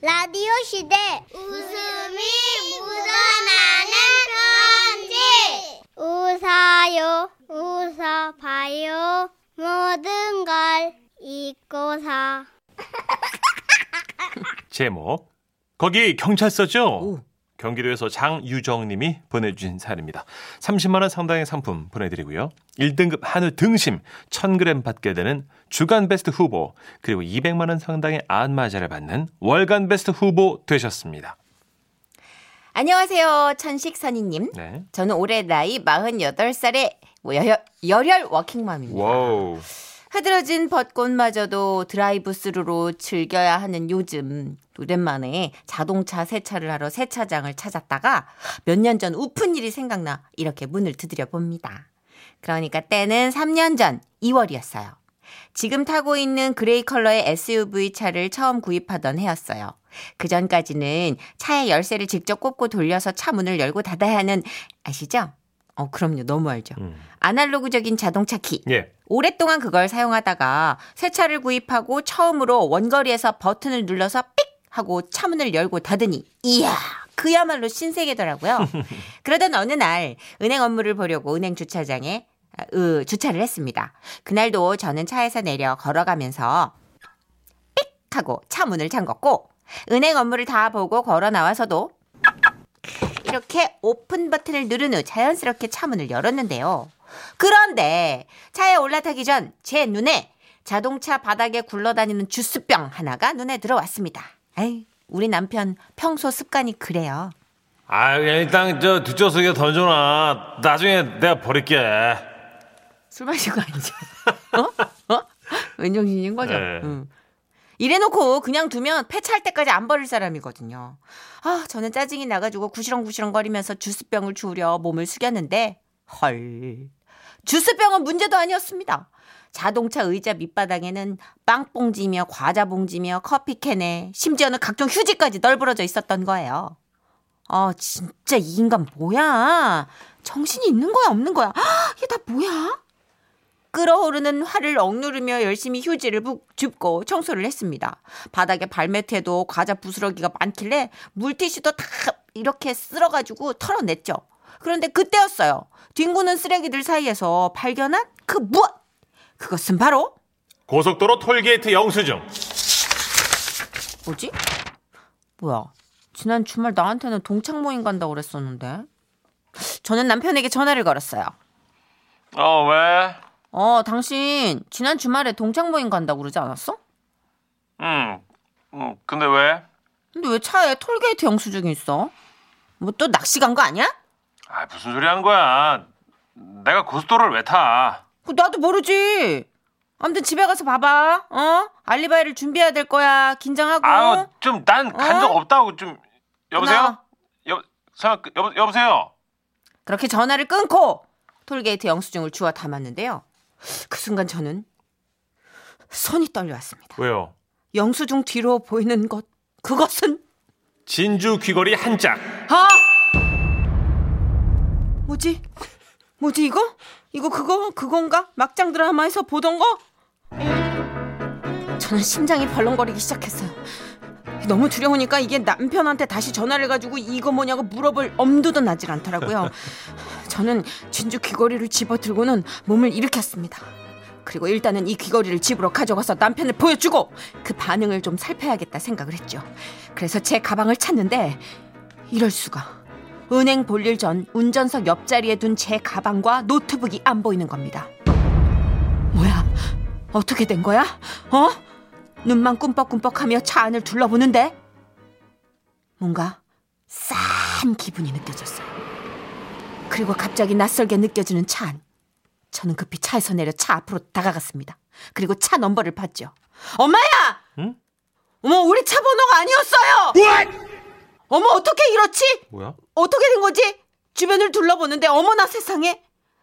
라디오 시대 웃음이 묻어나는 편지 웃어요 웃어봐요 모든 걸 잊고서 제목 거기 경찰서죠? 오. 경기도에서 장유정님이 보내주신 사연입니다. 30만 원 상당의 상품 보내드리고요. 1등급 한우 등심 1000g 받게 되는 주간 베스트 후보 그리고 200만 원 상당의 안마의자를 받는 월간 베스트 후보 되셨습니다. 안녕하세요. 천식선이님. 네. 저는 올해 나이 48살의 열혈, 열혈 워킹맘입니다. 와우. 흐드러진 벚꽃마저도 드라이브 스루로 즐겨야 하는 요즘 오랜만에 자동차 세차를 하러 세차장을 찾았다가 몇 년 전 우픈 일이 생각나 이렇게 문을 두드려 봅니다. 그러니까 때는 3년 전 2월이었어요. 지금 타고 있는 gray 컬러의 SUV 차를 처음 구입하던 해였어요. 그 전까지는 차의 열쇠를 직접 꼽고 돌려서 차 문을 열고 닫아야 하는 아시죠? 어, 그럼요. 너무 알죠. 음. 아날로그적인 자동차 키. 예. 오랫동안 그걸 사용하다가 새 차를 구입하고 처음으로 원거리에서 버튼을 눌러서 삑 하고 차문을 열고 닫으니 이야 그야말로 신세계더라고요. 그러던 어느 날 은행 업무를 보려고 은행 주차장에 아, 으, 주차를 했습니다. 그날도 저는 차에서 내려 걸어가면서 삑 하고 차 문을 잠궜고 은행 업무를 다 보고 걸어 나와서도 이렇게 오픈 버튼을 누른 후 자연스럽게 차 문을 열었는데요. 그런데 차에 올라타기 전 제 눈에 자동차 바닥에 굴러다니는 주스병 하나가 눈에 들어왔습니다. 에이, 우리 남편 평소 습관이 그래요. 아 일단 저 뒷좌석에 던져놔. 나중에 내가 버릴게. 술 마시고 아니죠? 어? 어? 왼정신인 거죠? 네. 응. 이래놓고 그냥 두면 폐차할 때까지 안 버릴 사람이거든요. 아, 저는 짜증이 나가지고 구시렁구시렁 거리면서 주스병을 주우려 몸을 숙였는데, 헐. 주스병은 문제도 아니었습니다. 자동차 의자 밑바닥에는 빵봉지며 과자봉지며 커피캔에 심지어는 각종 휴지까지 널브러져 있었던 거예요. 아, 진짜 이 인간 뭐야? 정신이 있는 거야, 없는 거야? 아, 이게 다 뭐야? 끓어오르는 화를 억누르며 열심히 휴지를 부- 줍고 청소를 했습니다. 바닥에 발매트에도 과자 부스러기가 많길래 물티슈도 다 이렇게 쓸어가지고 털어냈죠. 그런데 그때였어요. 뒹구는 쓰레기들 사이에서 발견한 그 무엇! 그것은 바로 고속도로 톨게이트 영수증. 뭐지? 뭐야? 지난 주말 나한테는 동창 모임 간다고 그랬었는데. 저는 남편에게 전화를 걸었어요. 어 왜? 어, 당신 지난 주말에 동창 모임 간다고 그러지 않았어? 응. 응. 근데 왜? 근데 왜 차에 톨게이트 영수증이 있어? 뭐 또 낚시 간 거 아니야? 아 무슨 소리 하는 거야? 내가 고속도로를 왜 타? 그 나도 모르지. 아무튼 집에 가서 봐봐. 어? 알리바이를 준비해야 될 거야. 긴장하고. 아유 좀 난 간적 어? 없다고 좀 여보세요? 나. 여 그- 여보 여보세요? 그렇게 전화를 끊고 톨게이트 영수증을 주워 담았는데요. 그 순간 저는 손이 떨려왔습니다. 왜요? 영수증 뒤로 보이는 것 그것은 진주 귀걸이 한 짝. 아! 뭐지? 뭐지 이거? 이거 그거 그건가? 막장 드라마에서 보던 거? 저는 심장이 벌렁거리기 시작했어요. 너무 두려우니까 이게 남편한테 다시 전화를 가지고 이거 뭐냐고 물어볼 엄두도 나질 않더라고요. 저는 진주 귀걸이를 집어 들고는 몸을 일으켰습니다. 그리고 일단은 이 귀걸이를 집으로 가져가서 남편을 보여주고 그 반응을 좀 살펴야겠다 생각을 했죠. 그래서 제 가방을 찾는데 이럴 수가. 은행 볼일 전 운전석 옆자리에 둔 제 가방과 노트북이 안 보이는 겁니다. 뭐야? 어떻게 된 거야? 어? 눈만 꿈뻑꿈뻑하며 차 안을 둘러보는데 뭔가 싼 기분이 느껴졌어요. 그리고 갑자기 낯설게 느껴지는 차 안. 저는 급히 차에서 내려 차 앞으로 다가갔습니다. 그리고 차 넘버를 봤죠. 엄마야! 응? 어머, 우리 차 번호가 아니었어요! 어머, 어떻게 이렇지? 뭐야? 어떻게 된 거지? 주변을 둘러보는데 어머나 세상에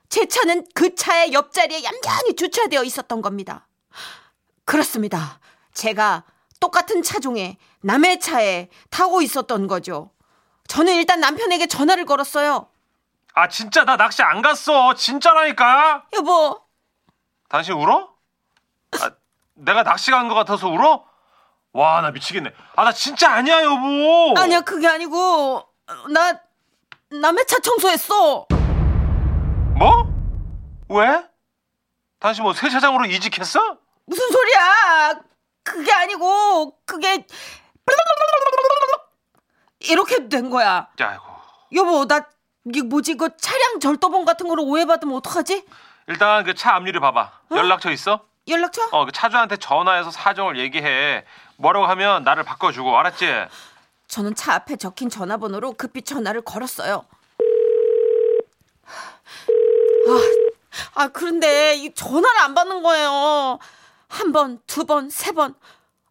제 차는 그 차의 옆자리에 얌전히 주차되어 있었던 겁니다. 그렇습니다. 제가 똑같은 차종에 남의 차에 타고 있었던 거죠. 저는 일단 남편에게 전화를 걸었어요. 아 진짜 나 낚시 안 갔어. 진짜라니까. 여보, 당신 울어? 아, 내가 낚시 간 것 같아서 울어? 와, 나 미치겠네. 아, 나 진짜 아니야, 여보. 아니야 그게 아니고 나 남의 차 청소했어. 뭐? 왜? 당신 뭐 세차장으로 이직했어? 무슨 소리야? 그게 아니고 그게 이렇게 된 거야. 아이고. 여보 나 이게 뭐지 그 차량 절도범 같은 거로 오해받으면 어떡하지? 일단 그 차 앞유리 봐봐. 연락처 있어? 연락처? 어, 그 차주한테 전화해서 사정을 얘기해. 뭐라고 하면 나를 바꿔주고, 알았지? 저는 차 앞에 적힌 전화번호로 급히 전화를 걸었어요. 아, 아 그런데 이 전화를 안 받는 거예요. 한 번, 두 번, 세 번.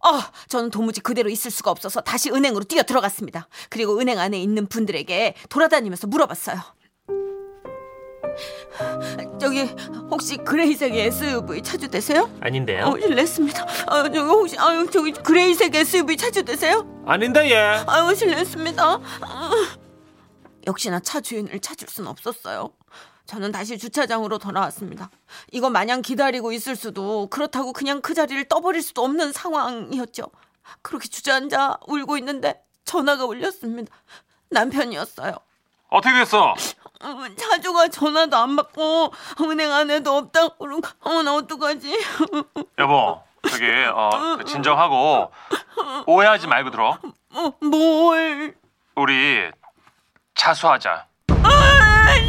아, 저는 도무지 그대로 있을 수가 없어서 다시 은행으로 뛰어 들어갔습니다. 그리고 은행 안에 있는 분들에게 돌아다니면서 물어봤어요. 저기 혹시 그레이색의 SUV 차주되세요? 아닌데요? 어, 실례했습니다. 아, 저기 혹시 아유 저기 그레이색 SUV 차주되세요? 아닌데, 얘. 아유 실례했습니다. 아, 역시나 차 주인을 찾을 순 없었어요. 저는 다시 주차장으로 돌아왔습니다. 이거 마냥 기다리고 있을 수도 그렇다고 그냥 그 자리를 떠버릴 수도 없는 상황이었죠. 그렇게 주저앉아 울고 있는데 전화가 울렸습니다. 남편이었어요. 어떻게 됐어? 어, 차주가 전화도 안 받고 은행 안에도 없다고 그러고 어, 나 어떡하지? 여보, 저기, 어, 그 진정하고, 오해하지 말고 들어. 어, 뭘? 우리, 자수하자. 아? 무슨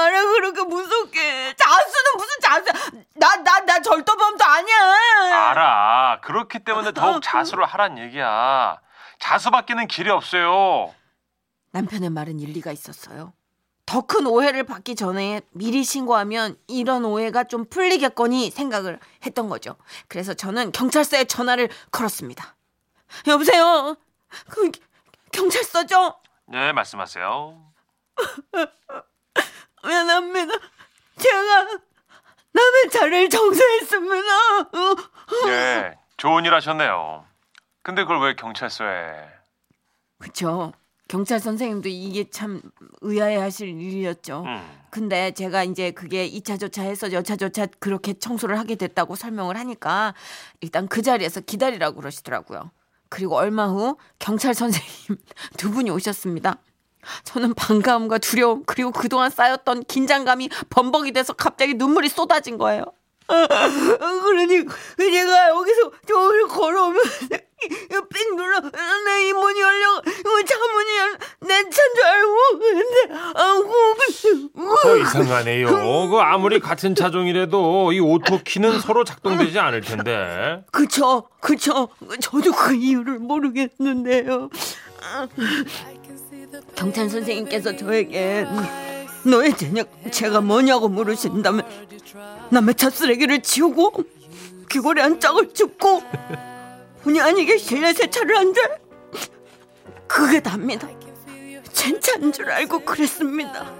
말을 그렇게 무섭게? 자수는 무슨 자수? 나나 나 절도범도 아니야. 알아. 그렇기 때문에 더욱 자수를 하란 얘기야. 자수받기는 길이 없어요. 남편의 말은 일리가 있었어요. 더 큰 오해를 받기 전에 미리 신고하면 이런 오해가 좀 풀리겠거니 생각을 했던 거죠. 그래서 저는 경찰서에 전화를 걸었습니다. 여보세요? 그 경찰서죠? 네, 말씀하세요. 미안합니다. 제가 남의 차를 청소했습니다. 예, 좋은 일 하셨네요. 근데 그걸 왜 경찰서에? 그쵸. 경찰 선생님도 이게 참 의아해 하실 일이었죠. 음, 근데 제가 이제 그게 2차 조차해서 여차 조차 그렇게 청소를 하게 됐다고 설명을 하니까 일단 그 자리에서 기다리라고 그러시더라고요. 그리고 얼마 후 경찰 선생님 두 분이 오셨습니다. 저는 반가움과 두려움 그리고 그동안 쌓였던 긴장감이 범벅이 돼서 갑자기 눈물이 쏟아진 거예요. 그러니 제가 여기서 저를 걸어오면 삥 눌러 내 이문이 열려 차 문이 열려 내차인 줄 알고 근데 아고 더 이상하네요. 그 아무리 같은 차종이라도 이 오토키는 서로 작동되지 않을 텐데. 그쵸 그쵸 저도 그 이유를 모르겠는데요 경찰 선생님께서 저에게 너의 제약 제가 뭐냐고 물으신다면 남의 차 쓰레기를 치우고 귀걸이 한 짝을 줍고 본의 아니게 실내 세차를 한 줄 그게 답니다 젠차인 줄 알고 그랬습니다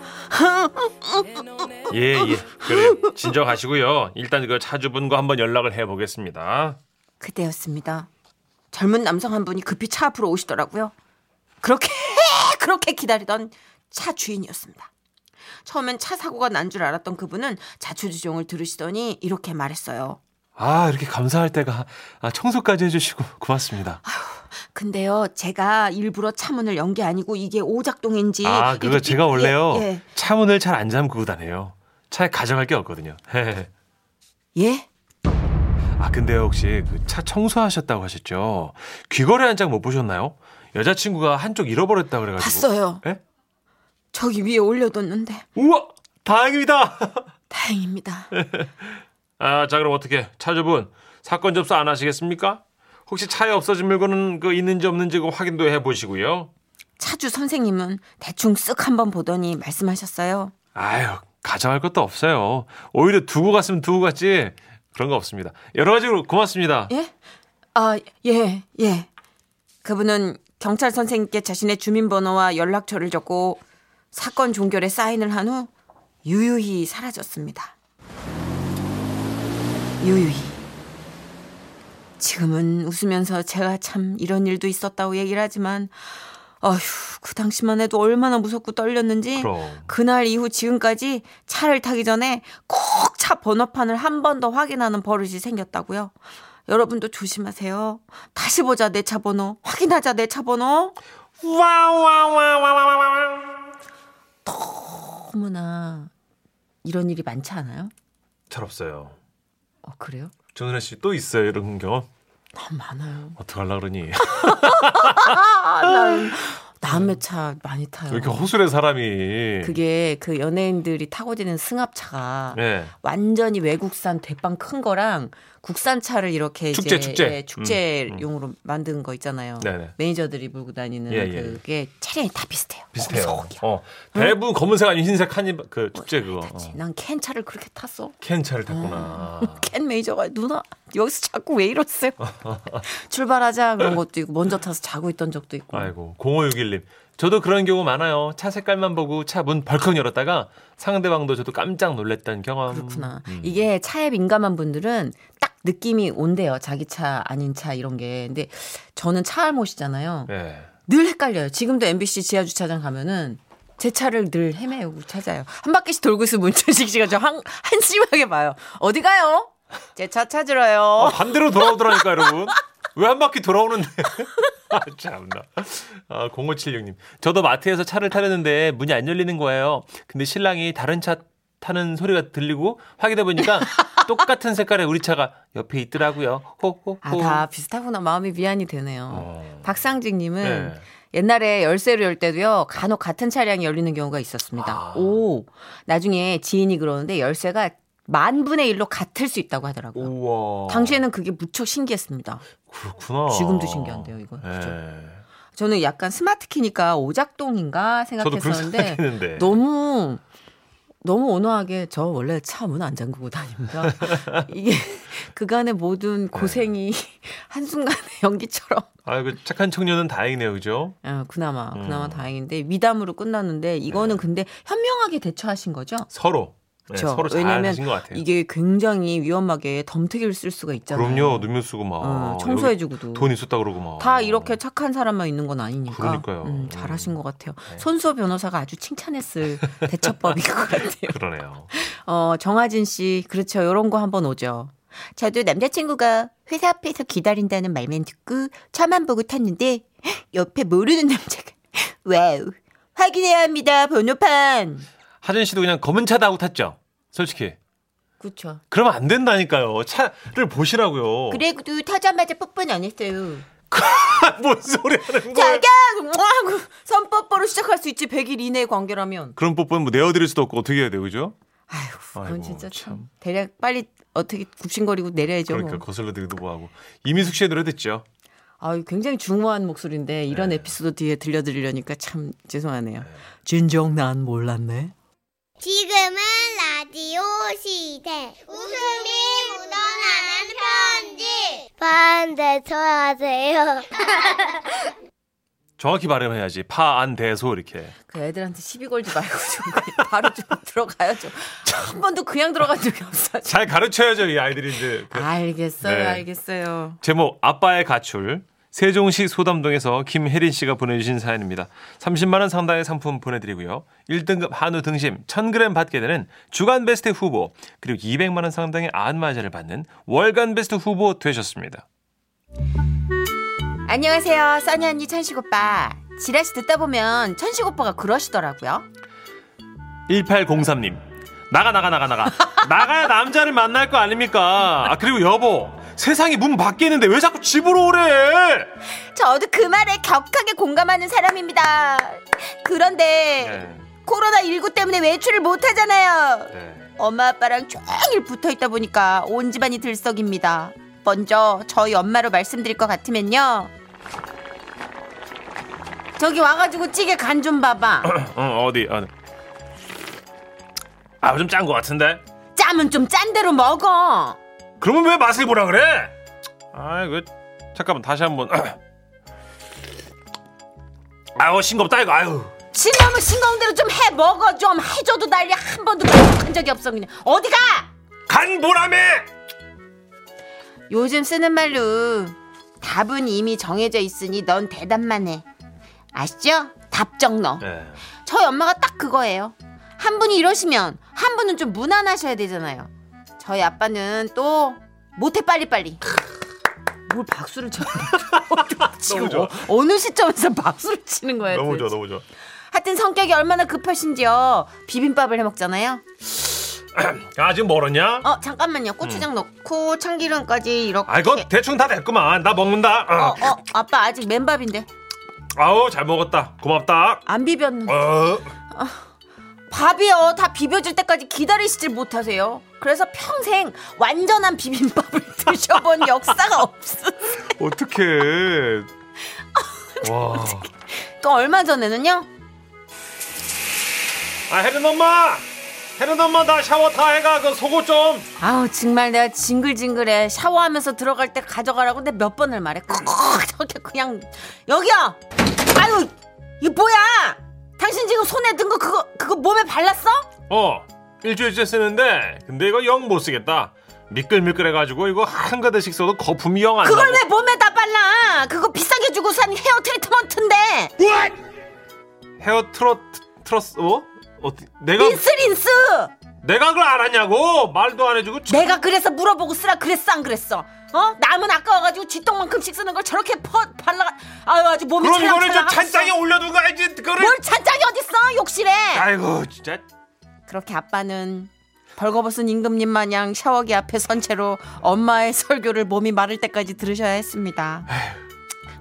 예, 예. 그래요. 진정하시고요. 일단 그 차주분과 한번 연락을 해 보겠습니다. 그때였습니다. 젊은 남성 한 분이 급히 차 앞으로 오시더라고요. 그렇게 그렇게 기다리던 차 주인이었습니다. 처음엔 차 사고가 난 줄 알았던 그분은 자초지종을 들으시더니 이렇게 말했어요. 아, 이렇게 감사할 때가 아, 청소까지 해주시고 고맙습니다. 근데요, 제가 일부러 차 문을 연 게 아니고 이게 오작동인지. 아, 그거 이렇게- 제가 원래요. 예, 예. 차문을 잘 안 잠그고 다녀요. 차에 가져갈 게 없거든요. 예? 아, 근데요, 혹시 그 차 청소하셨다고 하셨죠? 귀걸이 한 장 못 보셨나요? 여자친구가 한쪽 잃어버렸다 그래가지고. 봤어요. 예? 저기 위에 올려뒀는데 우와! 다행입니다! 다행입니다. 아, 자, 그럼 어떻게, 차주분, 사건 접수 안 하시겠습니까? 혹시 차에 없어진 물건은 그 있는지 없는지 그 확인도 해 보시고요. 차주 선생님은 대충 쓱 한번 보더니 말씀하셨어요. 아유, 가져갈 것도 없어요. 오히려 두고 갔으면 두고 갔지. 그런 거 없습니다. 여러 가지로 고맙습니다. 예? 아, 예, 예. 그분은 경찰 선생님께 자신의 주민번호와 연락처를 적고 사건 종결에 사인을 한 후 유유히 사라졌습니다. 유유히. 지금은 웃으면서 제가 참 이런 일도 있었다고 얘기를 하지만 어휴, 그 당시만 해도 얼마나 무섭고 떨렸는지 그럼. 그날 이후 지금까지 차를 타기 전에 꼭 차 번호판을 한 번 더 확인하는 버릇이 생겼다고요. 여러분도 조심하세요. 다시 보자 내 차 번호. 확인하자 내 차 번호. 와와와와와와. 너무나 이런 일이 많지 않아요? 잘 없어요. 어 그래요? 정은아 씨 또 있어요 이런 경험? 너무 많아요. 어떡하려 그러니? 아, 난 남의 차 많이 타요. 왜 이렇게 허술해 사람이? 그게 그 연예인들이 타고 다니는 승합차가 네. 완전히 외국산 대빵 큰 거랑 국산 차를 이렇게 축제, 이제 축제. 예, 축제용으로 만든 거 있잖아요. 네네. 매니저들이 몰고 다니는 예, 예. 그게 차량이 다 비슷해요. 비슷해요. 어 대부분 검은색 아니면 흰색 칸이 그 축제 그거. 어. 난캔 차를 그렇게 탔어. 캔 차를 탔구나. 캔 매니저가 누나 여기서 자꾸 왜 이러세요? 출발하자 그런 것도 있고 먼저 타서 자고 있던 적도 있고. 아이고 0561님. 저도 그런 경우 많아요. 차 색깔만 보고 차 문 벌컥 열었다가 상대방도 저도 깜짝 놀랐던 경험. 그렇구나. 음. 이게 차에 민감한 분들은 딱 느낌이 온대요. 자기 차 아닌 차 이런 게. 근데 저는 차 알못이잖아요. 네. 늘 헷갈려요. 지금도 MBC 지하 주차장 가면은 제 차를 늘 헤매고 찾아요. 한 바퀴씩 돌고 있으면 문천식 씨가 저 한, 한심하게 봐요. 어디 가요? 제 차 찾으러요. 아, 반대로 돌아오더라니까 여러분. 왜 한 바퀴 돌아오는데? 아, 참나. 아, 0576님. 저도 마트에서 차를 타려는데 문이 안 열리는 거예요. 근데 신랑이 다른 차 타는 소리가 들리고 확인해 보니까 똑같은 색깔의 우리 차가 옆에 있더라고요. 호호호. 아, 다 비슷하구나. 마음이 미안이 되네요. 어. 박상직 님은 네. 옛날에 열쇠를 열 때도요, 간혹 같은 차량이 열리는 경우가 있었습니다. 아. 오, 나중에 지인이 그러는데 열쇠가 만 분의 일로 같을 수 있다고 하더라고요. 우와. 당시에는 그게 무척 신기했습니다. 그렇구나. 지금도 신기한데요, 이거. 네. 그죠? 저는 약간 스마트 키니까 오작동인가 저도 그렇게 생각했었는데. 너무 너무 온화하게 저 원래 차 문 안 잠그고 다닙니다. 이게 그간의 모든 고생이 한순간에 연기처럼 아이고 착한 청년은 다행이네요, 그죠? 어, 그나마 그나마 음. 다행인데 미담으로 끝났는데 이거는 근데 현명하게 대처하신 거죠? 서로. 네, 하신 것 같아요. 이게 굉장히 위험하게 덤태기를 쓸 수가 있잖아요. 그럼요, 누면 쓰고 막. 어, 청소해주고도. 돈 있었다 그러고 막. 다 이렇게 착한 사람만 있는 건 아니니까. 그러니까요. 음, 잘하신 것 같아요. 네. 손수호 변호사가 아주 칭찬했을 대처법인 것 같아요. 그러네요. 어, 정하진 씨, 그렇죠. 요런 거 한번 오죠. 저도 남자친구가 회사 앞에서 기다린다는 말만 듣고 차만 보고 탔는데 옆에 모르는 남자가 와우 확인해야 합니다 번호판 하진 씨도 그냥 검은 차다 하고 탔죠? 솔직히. 그렇죠 그러면 안 된다니까요. 차를 보시라고요. 그래도 타자마자 뽀뽀는 안 했어요 뭔 소리 하는 거야? 자기야 하고 선뽀뽀로 시작할 수 있지 100일 이내의 관계라면 그런 뽀뽀는 뭐 내어드릴 수도 없고 어떻게 해야 돼요, 그죠? 아휴 그건 아이고, 진짜 참. 참. 대략 빨리 어떻게 굽신거리고 내려야죠 그러니까 뭐. 거슬러 드기도 뭐하고. 이미숙 씨의 노래 듣죠? 아, 굉장히 중후한 목소리인데 이런 네. 에피소드 뒤에 들려드리려니까 참 죄송하네요. 진정 난 몰랐네. 지금은 라디오 시대. 웃음이 묻어나는 편지. 반대로 하세요. 정확히 발음해야지. 파, 안, 대소 이렇게. 그 애들한테 시비 걸지 말고 좀 바로 좀 들어가야죠. 한 번도 그냥 들어간 적이 없어. 잘 가르쳐야죠, 이 아이들이 이제. 그 알겠어요, 네. 알겠어요. 제목 아빠의 가출. 세종시 소담동에서 김혜린 씨가 보내주신 사연입니다. 30만 원 상당의 상품 보내드리고요. 1등급 한우 등심 1000g 받게 되는 주간 베스트 후보 그리고 200만 원 상당의 안마자를 받는 월간 베스트 후보 되셨습니다. 안녕하세요, 써니 언니 천식 오빠. 지라시 듣다 보면 천식 오빠가 그러시더라고요. 1803님 나가 나가 나가 나가 나가야 남자를 만날 거 아닙니까? 아 그리고 여보 세상이 문 밖에 있는데 왜 자꾸 집으로 오래? 저도 그 말에 격하게 공감하는 사람입니다. 그런데 네, 코로나 19 때문에 외출을 못 하잖아요. 네. 엄마 아빠랑 종일 붙어 있다 보니까 온 집안이 들썩입니다. 먼저 저희 엄마로 말씀드릴 것 같으면요. 저기 와가지고 찌개 간 좀 봐봐. 어 어디 어. 아좀 짠거 같은데? 짜면 좀짠 대로 먹어. 그러면 왜 맛을 보라 그래? 아이고 잠깐만 다시 한번. 아유 싱겁다 이거 아유. 싱거우면 싱거운 대로 좀 해 먹어 좀 해줘도 난리 한 번도 한 적이 없어 그냥 어디가? 간 보라매. 요즘 쓰는 말로 답은 이미 정해져 있으니 넌 대답만 해. 아시죠? 답정너. 네. 저희 엄마가 딱 그거예요. 한 분이 이러시면 한 분은 좀 무난하셔야 되잖아요. 저희 아빠는 또 못해 빨리빨리. 뭘 박수를 쳐? 지금 너무 좋아. 어, 어느 시점에서 박수를 치는 거예요? 너무 좋아? 너무 좋아. 하여튼 성격이 얼마나 급하신지요. 비빔밥을 해 먹잖아요. 아직 멀었냐? 어 잠깐만요. 고추장 넣고 참기름까지 이렇게. 아, 이거 대충 다 됐구만. 나 먹는다. 어, 어. 어, 아빠 아직 맨밥인데 아우, 잘 먹었다. 고맙다. 안 비볐는데 어. 밥이요 다 비벼질 때까지 기다리시질 못하세요. 그래서 평생 완전한 비빔밥을 드셔본 역사가 없어. 어떡해. 와. 그 얼마 전에는요. 아, 혜린 엄마! 혜린 엄마, 나 샤워 다 해가. 그 속옷 좀. 아우 정말 내가 징글징글해 샤워하면서 들어갈 때 가져가라고 근데 몇 번을 말해 꼭 저렇게 그냥 여기요 아유 이 뭐야 당신 지금 손에 든 거 그거 그거 몸에 발랐어? 어, 일주일째 쓰는데, 근데 이거 영 못 쓰겠다. 미끌미끌해가지고 이거 한 가득씩 써도 거품이 영 안 나고. 그걸 왜 몸에다 발라 그거 비싸게 주고 산 헤어 트리트먼트인데 헤어 트롯 트러스 어? 어떻게 내가 린스 린스 내가 그걸 알았냐고? 말도 안 해주고 참- 내가 그래서 물어보고 쓰라 그랬어 안 그랬어? 어? 나는 아까워가지고 쥐똥만큼씩 쓰는 걸 저렇게 퍼 발라 아유 아주 몸이 그럼 이거를 저 찰랑찰랑하겠어. 찬장에 올려두고 가야지? 그거를 뭘 찬장이 어딨어 욕실에? 아이고 진짜. 그렇게 아빠는 벌거벗은 임금님 마냥 샤워기 앞에 선 채로 엄마의 설교를 몸이 마를 때까지 들으셔야 했습니다.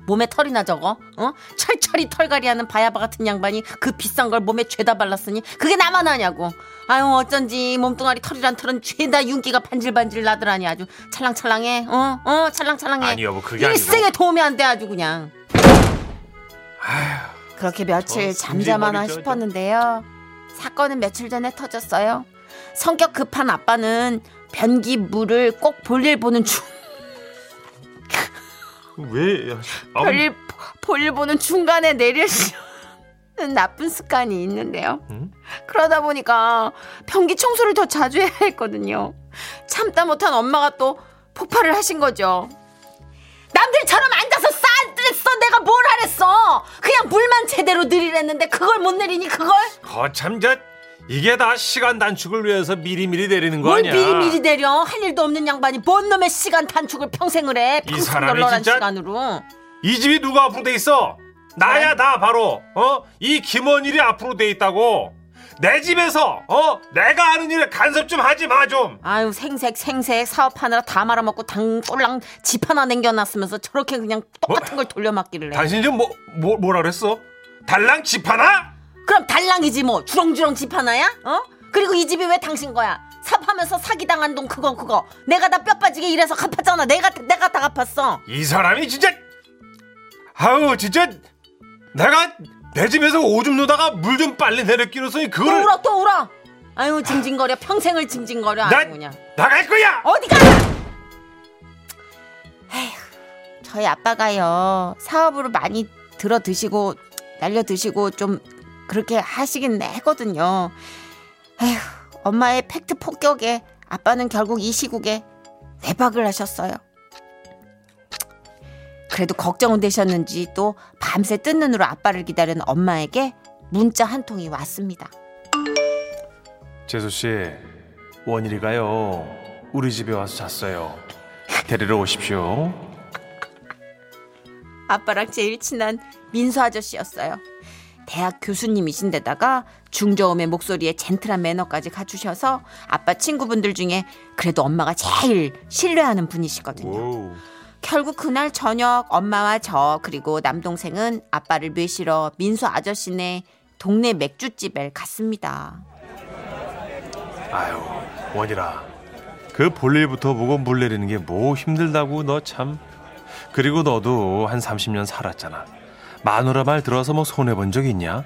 몸에 털이나 저거? 어? 철철이 털갈이하는 바야바 같은 양반이 그 비싼 걸 몸에 죄다 발랐으니 그게 나만 하냐고. 아유 어쩐지 몸뚱아리 털이란 털은 죄다 윤기가 반질반질 나더라니 아주 찰랑찰랑해. 어? 어? 찰랑찰랑해. 아니, 여보, 그게 아니고. 일생에 도움이 안 돼 아주 그냥. 그렇게 며칠 저 잠잠하나 싶었는데요. 사건은 며칠 전에 터졌어요. 성격 급한 아빠는 변기 물을 꼭 볼일 보는 중 왜 야, 아무- 볼일 볼일 보는 중간에 내려시는 나쁜 습관이 있는데요. 응? 그러다 보니까 변기 청소를 더 자주 해야 했거든요. 참다 못한 엄마가 또 폭발을 하신 거죠. 남들처럼 앉아서 싸랬어 내가 뭘 하랬어 그냥 물만 제대로 내리랬는데 그걸 못 내리니 그걸 거참 저 이게 다 시간 단축을 위해서 미리미리 내리는 거 뭘 아니야? 미리미리 내려? 할 일도 없는 양반이 뭔 놈의 시간 단축을 평생을 해? 이 평생 사람이 널널한 진짜- 시간으로. 이 집이 누가 앞으로 돼 있어? 나야 나 바로 어 이 김원일이 앞으로 돼 있다고. 내 집에서 어? 내가 하는 일에 간섭 좀 하지 마좀. 아유 생색 생색. 사업하느라 다 말아먹고 당 꼴랑 집 하나 남겨놨으면서 저렇게 그냥 똑같은 걸 돌려막기를 해. 당신 지금 뭐, 뭐 뭐라 그랬어? 달랑 집 하나 그럼 달랑이지 뭐. 주렁주렁 집 하나야? 어? 그리고 이 집이 왜 당신 거야? 삽하면서 사기당한 돈 그건 그거. 내가 다 뼈 빠지게 일해서 갚았잖아. 내가 내가 다 갚았어. 이 사람이 진짜 아우 진짜 내가 내 집에서 오줌 누다가 물 좀 빨리 내려끼로서 또 그거를 울어 또 울어. 아유 징징거려. 평생을 징징거려. 아주 나 그냥. 나갈 거야! 어디가? 에휴, 저희 아빠가요 사업으로 많이 들어 드시고 날려 드시고 좀 그렇게 하시긴 했거든요. 에휴, 엄마의 팩트 폭격에 아빠는 결국 이 시국에 외박을 하셨어요. 그래도 걱정은 되셨는지 또 밤새 뜬 눈으로 아빠를 기다리는 엄마에게 문자 한 통이 왔습니다. 재수 씨 원일이가요 우리 집에 와서 잤어요 데리러 오십시오 아빠랑 제일 친한 민수 아저씨였어요. 대학 교수님이신데다가 중저음의 목소리에 젠틀한 매너까지 갖추셔서 아빠 친구분들 중에 그래도 엄마가 제일 신뢰하는 분이시거든요. 오. 결국 그날 저녁 엄마와 저 그리고 남동생은 아빠를 뵈시러 민수 아저씨네 동네 맥주집에 갔습니다. 아유 원일아 그 볼일부터 보고 물 내리는 게 뭐 힘들다고 너 참 그리고 너도 한 30년 살았잖아 마누라 말 들어서 뭐 손해 본 적 있냐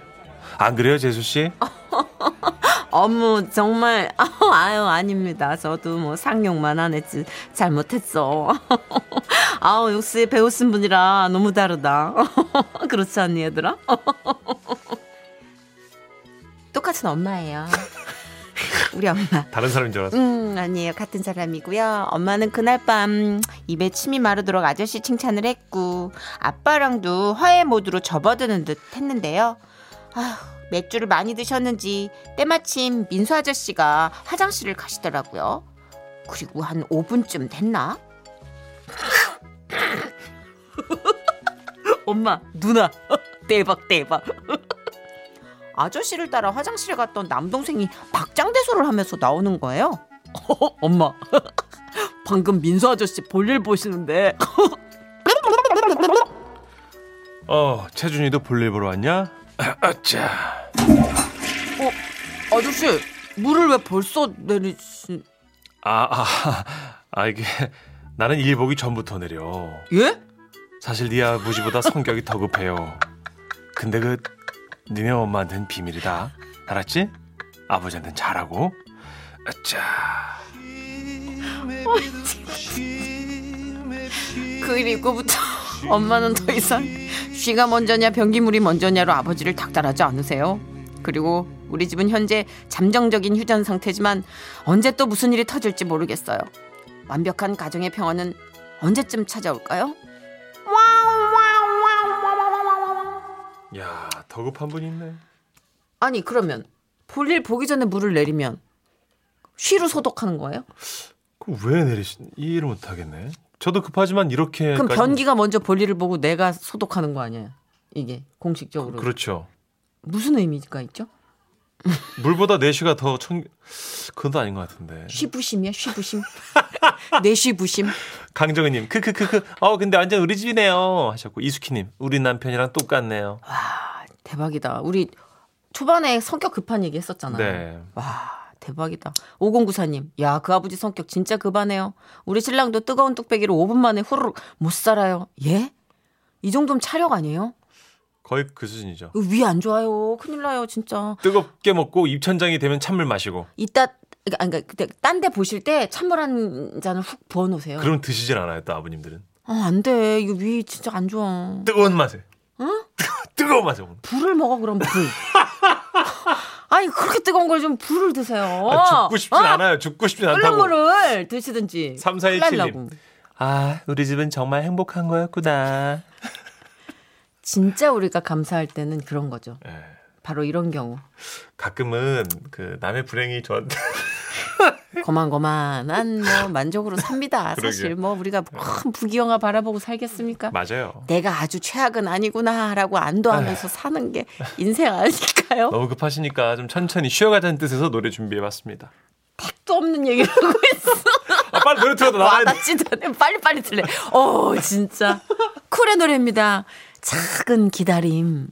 안 그래요 재수 씨 어머 정말 아유 아닙니다. 저도 뭐 상용만 안 했지 잘못했어. 아우 역시 배우신 분이라 너무 다르다. 그렇지 않니 얘들아? 똑같은 엄마예요. 우리 엄마. 다른 사람인 줄 알았어 음, 아니에요. 같은 사람이고요. 엄마는 그날 밤 입에 침이 마르도록 아저씨 칭찬을 했고 아빠랑도 화해 모드로 접어드는 듯 했는데요. 아휴, 맥주를 많이 드셨는지 때마침 민수 아저씨가 화장실을 가시더라고요. 그리고 한 5분쯤 됐나? 엄마, 누나. 대박, 대박. 아저씨를 따라 화장실에 갔던 남동생이 박장대소를 하면서 나오는 거예요. 엄마, 방금 민수 아저씨 볼일 보시는데 어, 채준이도 볼일 보러 왔냐? 아짜. 어, 아저씨 물을 왜 벌써 내리시? 아, 아, 아 이게 나는 일 보기 전부터 내려. 예? 사실 네 아버지보다 성격이 더 급해요. 근데 그 니네 엄마한테는 비밀이다. 알았지? 아버지한테는 잘하고. 아짜. 그 일 있고부터 엄마는 더 이상 쥐가 먼저냐 변기물이 먼저냐로 아버지를 닥달하지 않으세요. 그리고 우리 집은 현재 잠정적인 휴전 상태지만 언제 또 무슨 일이 터질지 모르겠어요. 완벽한 가정의 평화는 언제쯤 찾아올까요? 야, 더 급한 분 있네. 아니 그러면 볼일 보기 전에 물을 내리면 쉬로 소독하는 거예요? 그왜 내리신 이해를 못 하겠네. 저도 급하지만 이렇게 그럼 변기가 먼저 볼일을 보고 내가 소독하는 거 아니에요? 이게 공식적으로 그렇죠. 무슨 의미가 있죠? 물보다 내쉬가 더 청... 그건 아닌 것 같은데. 쉬부심이야 쉬부심 내쉬부심 강정은님, 크크크크. 어, 근데 완전 우리 집이네요. 하셨고 이수키님, 우리 남편이랑 똑같네요. 대박이다 우리 초반에 성격 급한 얘기 했었잖아요 네. 와 대박이다 5094님 야 그 아버지 성격 진짜 급하네요 우리 신랑도 뜨거운 뚝배기로 5분 만에 후루룩 못 살아요 예? 이 정도면 차력 아니에요? 거의 그 수준이죠. 위 안 좋아요 큰일 나요 진짜 뜨겁게 먹고 입천장이 되면 찬물 마시고. 이따 그러니까 그러니까 그때 딴데 보실 때 찬물 한 잔을 훅 부어 놓으세요 그럼 드시질 않아요, 또 아버님들은. 아, 안 돼. 이거 위 진짜 안 좋아. 뜨거운 맛에. 어? 뜨거운 맛에 먹는. 불을 먹어 그럼 불. 아니 그렇게 뜨거운 걸 좀 불을 드세요. 아, 죽고 싶진 어? 않아요. 죽고 싶진 않다고. 물을 드시든지. 3417님. 아, 우리 집은 정말 행복한 거였구나. 진짜 우리가 감사할 때는 그런 거죠. 예. 바로 이런 경우. 가끔은 그 남의 불행이 저한테 거만거만한 뭐 만족으로 삽니다. 사실. 뭐 우리가 큰 부귀영화 바라보고 살겠습니까? 맞아요. 내가 아주 최악은 아니구나라고 안도하면서 사는 게 인생 아닐까요? 너무 급하시니까 좀 천천히 쉬어가자는 뜻에서 노래 준비해봤습니다. 또 없는 얘기를 하고 있어. 아, 빨리 노래 틀어도 나와야 돼. 않네. 빨리 빨리 들래. 어, 진짜. 쿨의 노래입니다. 작은 기다림.